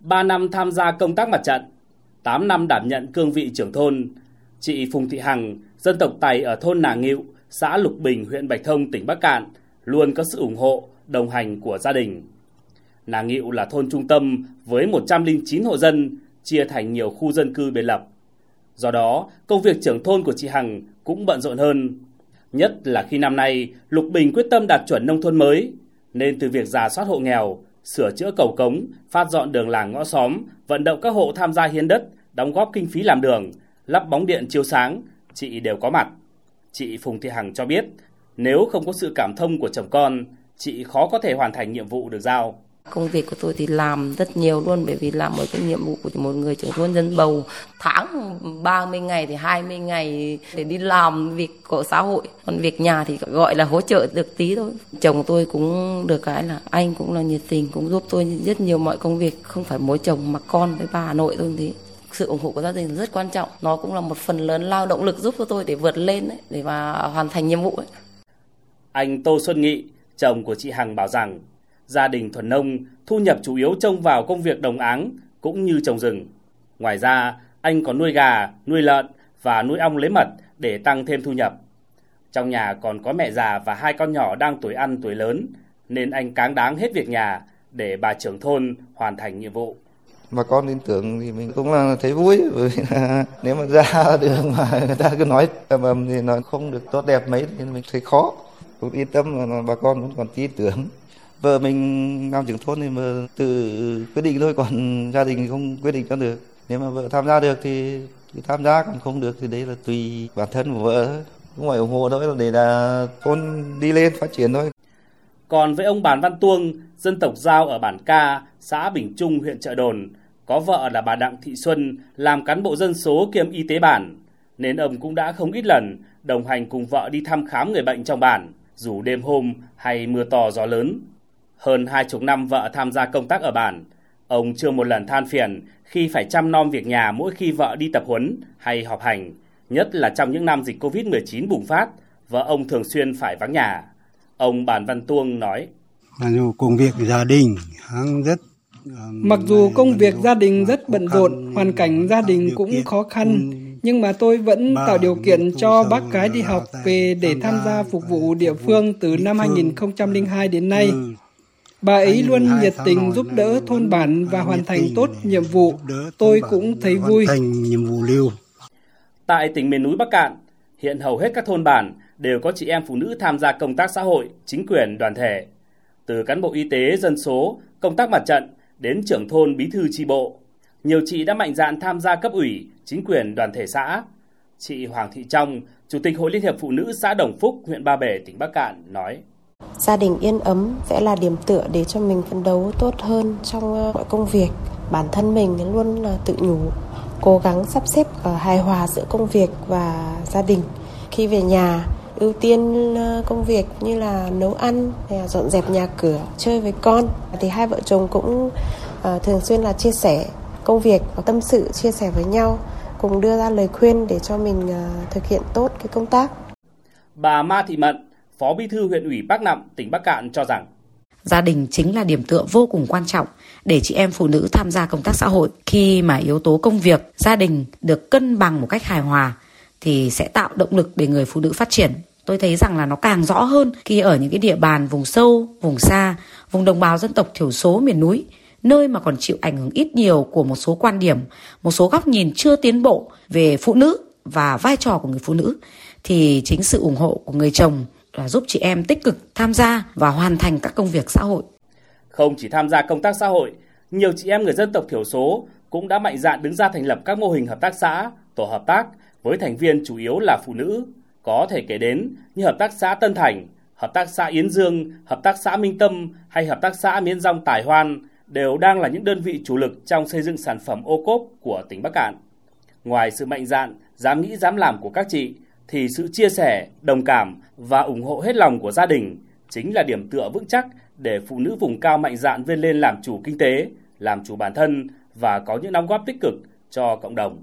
3 năm tham gia công tác mặt trận, 8 năm đảm nhận cương vị trưởng thôn, chị Phùng Thị Hằng, dân tộc Tày ở thôn Nà Ngịu, xã Lục Bình, huyện Bạch Thông, tỉnh Bắc Cạn, luôn có sự ủng hộ, đồng hành của gia đình. Nà Ngịu là thôn trung tâm với 109 hộ dân, chia thành nhiều khu dân cư biệt lập. Do đó, công việc trưởng thôn của chị Hằng cũng bận rộn hơn. Nhất là khi năm nay, Lục Bình quyết tâm đạt chuẩn nông thôn mới, nên từ việc giả soát hộ nghèo, sửa chữa cầu cống, phát dọn đường làng ngõ xóm, vận động các hộ tham gia hiến đất, đóng góp kinh phí làm đường, lắp bóng điện chiếu sáng, chị đều có mặt. Chị Phùng Thị Hằng cho biết, nếu không có sự cảm thông của chồng con, chị khó có thể hoàn thành nhiệm vụ được giao. Công việc của tôi thì làm rất nhiều luôn bởi vì làm một cái nhiệm vụ của một người trưởng thôn dân bầu tháng 30 ngày thì 20 ngày để đi làm việc của xã hội. Còn việc nhà thì gọi là hỗ trợ được tí thôi. Chồng tôi cũng được cái là anh cũng là nhiệt tình cũng giúp tôi rất nhiều mọi công việc không phải mỗi chồng mà con với bà nội thôi thế sự ủng hộ của gia đình rất quan trọng nó cũng là một phần lớn lao động lực giúp cho tôi để vượt lên ấy, để mà hoàn thành nhiệm vụ ấy. Anh Tô Xuân Nghị, chồng của chị Hằng bảo rằng gia đình thuần nông thu nhập chủ yếu trông vào công việc đồng áng cũng như trồng rừng. Ngoài ra, anh còn nuôi gà, nuôi lợn và nuôi ong lấy mật để tăng thêm thu nhập. Trong nhà còn có mẹ già và hai con nhỏ đang tuổi ăn tuổi lớn, nên anh cáng đáng hết việc nhà để bà trưởng thôn hoàn thành nhiệm vụ bà con tin tưởng thì mình cũng là thấy vui bởi vì là nếu mà ra đường mà người ta cứ nói ầm ầm thì nó không được tốt đẹp mấy thì mình thấy khó cũng yên tâm là bà con vẫn còn tin tưởng vợ mình làm trưởng thôn thì mà tự quyết định thôi còn gia đình không quyết định cho được. Nếu mà vợ tham gia được thì, thì tham gia còn không được thì đấy là tùy bản thân của vợ. Cũng phải ủng hộ thôi là để là thôn đi lên phát triển thôi. Còn với ông Bàn Văn Tuông, dân tộc Giao ở bản Ca, xã Bình Trung, huyện Trợ Đồn, có vợ là bà Đặng Thị Xuân làm cán bộ dân số kiêm y tế bản, nên ông cũng đã không ít lần đồng hành cùng vợ đi thăm khám người bệnh trong bản, dù đêm hôm hay mưa to gió lớn. Hơn hai chục năm vợ tham gia công tác ở bản, ông chưa một lần than phiền khi phải chăm nom việc nhà mỗi khi vợ đi tập huấn hay họp hành, nhất là trong những năm dịch Covid-19 bùng phát, vợ ông thường xuyên phải vắng nhà. Ông Bàn Văn Tuông nói: Mặc dù công việc gia đình rất Mặc dù công việc gia đình rất bận rộn, hoàn cảnh gia đình cũng khó khăn, nhưng mà tôi vẫn tạo điều kiện cho bác gái đi học về để tham gia phục vụ địa phương từ năm 2002 đến nay. Bà ấy luôn nhiệt tình giúp đỡ thôn bản và hoàn thành tốt nhiệm vụ. Tôi cũng thấy vui. Tại tỉnh miền núi Bắc Cạn, hiện hầu hết các thôn bản đều có chị em phụ nữ tham gia công tác xã hội, chính quyền, đoàn thể. Từ cán bộ y tế, dân số, công tác mặt trận đến trưởng thôn bí thư tri bộ. Nhiều chị đã mạnh dạn tham gia cấp ủy, chính quyền đoàn thể xã. Chị Hoàng Thị Trong, Chủ tịch Hội Liên hiệp Phụ nữ xã Đồng Phúc, huyện Ba Bể, tỉnh Bắc Cạn nói. Gia đình yên ấm sẽ là điểm tựa để cho mình phấn đấu tốt hơn trong ờ, mọi công việc. Bản thân mình luôn là tự nhủ, cố gắng sắp xếp ờ, hài hòa giữa công việc và gia đình. Khi về nhà, ưu tiên ờ, công việc như là nấu ăn, dọn dẹp nhà cửa, chơi với con. Thì hai vợ chồng cũng thường xuyên là chia sẻ công việc và tâm sự chia sẻ với nhau, cùng đưa ra lời khuyên để cho mình thực hiện tốt cái công tác. Bà Ma Thị Mận, Phó Bí thư huyện ủy Bắc Nậm, tỉnh Bắc Cạn cho rằng Gia đình chính là điểm tựa vô cùng quan trọng để chị em phụ nữ tham gia công tác xã hội. Khi mà yếu tố công việc, gia đình được cân bằng một cách hài hòa thì sẽ tạo động lực để người phụ nữ phát triển tôi thấy rằng là nó càng rõ hơn khi ở những cái địa bàn vùng sâu, vùng xa, vùng đồng bào dân tộc thiểu số miền núi, nơi mà còn chịu ảnh hưởng ít nhiều của một số quan điểm, một số góc nhìn chưa tiến bộ về phụ nữ và vai trò của người phụ nữ thì chính sự ủng hộ của người chồng là giúp chị em tích cực tham gia và hoàn thành các công việc xã hội. Không chỉ tham gia công tác xã hội, nhiều chị em người dân tộc thiểu số cũng đã mạnh dạn đứng ra thành lập các mô hình hợp tác xã, tổ hợp tác với thành viên chủ yếu là phụ nữ có thể kể đến như Hợp tác xã Tân Thành, Hợp tác xã Yến Dương, Hợp tác xã Minh Tâm hay Hợp tác xã Miến Rong Tài Hoan đều đang là những đơn vị chủ lực trong xây dựng sản phẩm ô cốp của tỉnh Bắc Cạn. Ngoài sự mạnh dạn, dám nghĩ dám làm của các chị, thì sự chia sẻ, đồng cảm và ủng hộ hết lòng của gia đình chính là điểm tựa vững chắc để phụ nữ vùng cao mạnh dạn vươn lên làm chủ kinh tế, làm chủ bản thân và có những đóng góp tích cực cho cộng đồng.